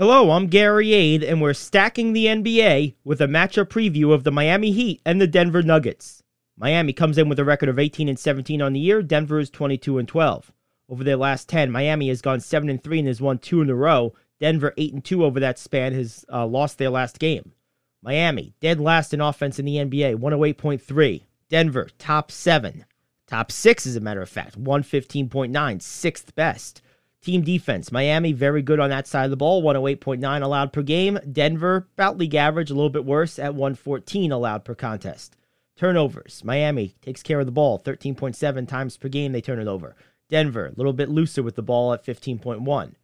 Hello, I'm Gary Aid, and we're stacking the NBA with a matchup preview of the Miami Heat and the Denver Nuggets. Miami comes in with a record of 18 and 17 on the year. Denver is 22 and 12. Over their last 10, Miami has gone 7 and 3 and has won two in a row. Denver 8 and 2 over that span has uh, lost their last game. Miami dead last in offense in the NBA, 108.3. Denver top 7. Top 6 as a matter of fact, 115.9, sixth best. Team defense, Miami very good on that side of the ball, 108.9 allowed per game. Denver about league average, a little bit worse at 114 allowed per contest. Turnovers, Miami takes care of the ball, 13.7 times per game they turn it over. Denver a little bit looser with the ball at 15.1.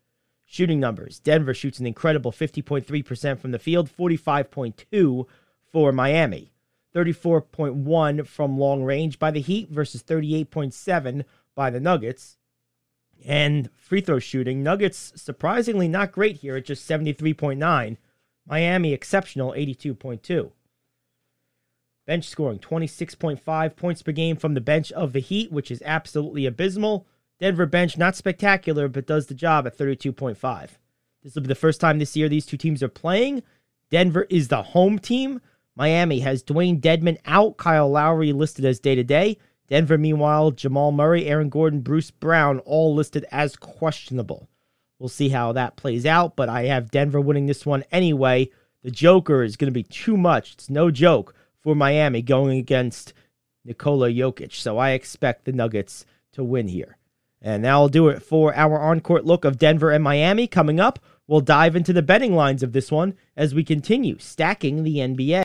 Shooting numbers, Denver shoots an incredible 50.3% from the field, 45.2 for Miami. 34.1 from long range by the Heat versus 38.7 by the Nuggets. And free throw shooting, Nuggets surprisingly not great here at just 73.9. Miami exceptional, 82.2. Bench scoring, 26.5 points per game from the bench of the Heat, which is absolutely abysmal. Denver bench, not spectacular, but does the job at 32.5. This will be the first time this year these two teams are playing. Denver is the home team. Miami has Dewayne Dedmon out, Kyle Lowry listed as day to day. Denver, meanwhile, Jamal Murray, Aaron Gordon, Bruce Brown, all listed as questionable. We'll see how that plays out, but I have Denver winning this one anyway. The Joker is going to be too much. It's no joke for Miami going against Nikola Jokic. So I expect the Nuggets to win here. And that'll do it for our on court look of Denver and Miami. Coming up, we'll dive into the betting lines of this one as we continue stacking the NBA.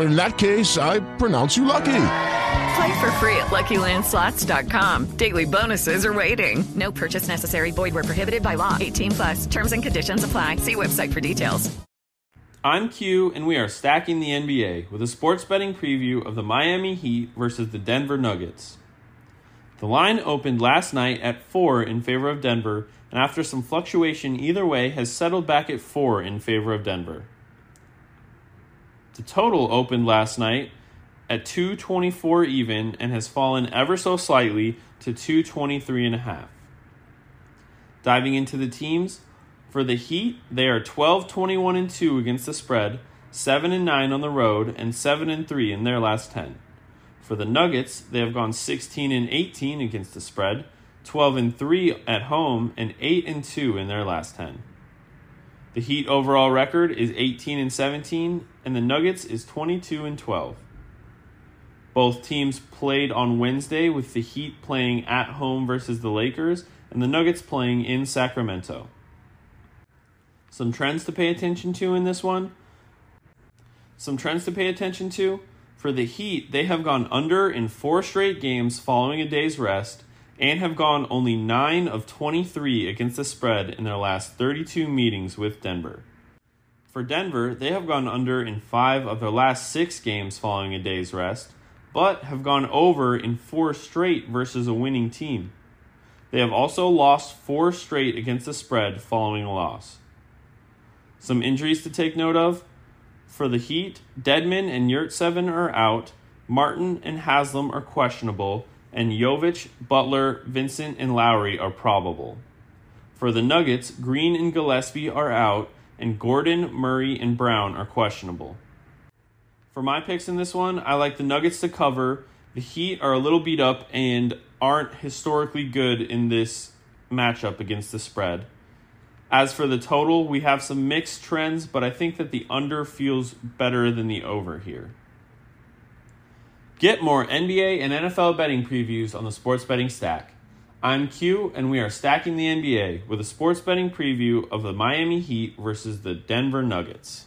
In that case, I pronounce you lucky. Play for free at LuckyLandSlots.com. Daily bonuses are waiting. No purchase necessary. Void where prohibited by law. 18 plus. Terms and conditions apply. See website for details. I'm Q, and we are stacking the NBA with a sports betting preview of the Miami Heat versus the Denver Nuggets. The line opened last night at 4 in favor of Denver, and after some fluctuation either way, has settled back at 4 in favor of Denver. The total opened last night at 224 even and has fallen ever so slightly to 223 and a half. Diving into the teams, for the Heat, they are 12 21 and 2 against the spread, 7 and 9 on the road, and 7 and 3 in their last 10. For the Nuggets, they have gone 16 and 18 against the spread, 12 and 3 at home, and 8 and 2 in their last 10. The Heat overall record is 18 and 17, and the Nuggets is 22 and 12. Both teams played on Wednesday with the Heat playing at home versus the Lakers and the Nuggets playing in Sacramento. Some trends to pay attention to in this one. Some trends to pay attention to. For the Heat, they have gone under in four straight games following a day's rest and have gone only 9 of 23 against the spread in their last 32 meetings with Denver. For Denver, they have gone under in 5 of their last 6 games following a day's rest, but have gone over in 4 straight versus a winning team. They have also lost 4 straight against the spread following a loss. Some injuries to take note of. For the Heat, Dedmon and Yurtseven are out, Martin and Haslem are questionable, and Jovic, Butler, Vincent, and Lowry are probable. For the Nuggets, Green and Gillespie are out, and Gordon, Murray, and Brown are questionable. For my picks in this one, I like the Nuggets to cover. The Heat are a little beat up and aren't historically good in this matchup against the spread. As for the total, we have some mixed trends, but I think that the under feels better than the over here. Get more NBA and NFL betting previews on the Sports Betting Stack. I'm Q, and we are stacking the NBA with a sports betting preview of the Miami Heat versus the Denver Nuggets.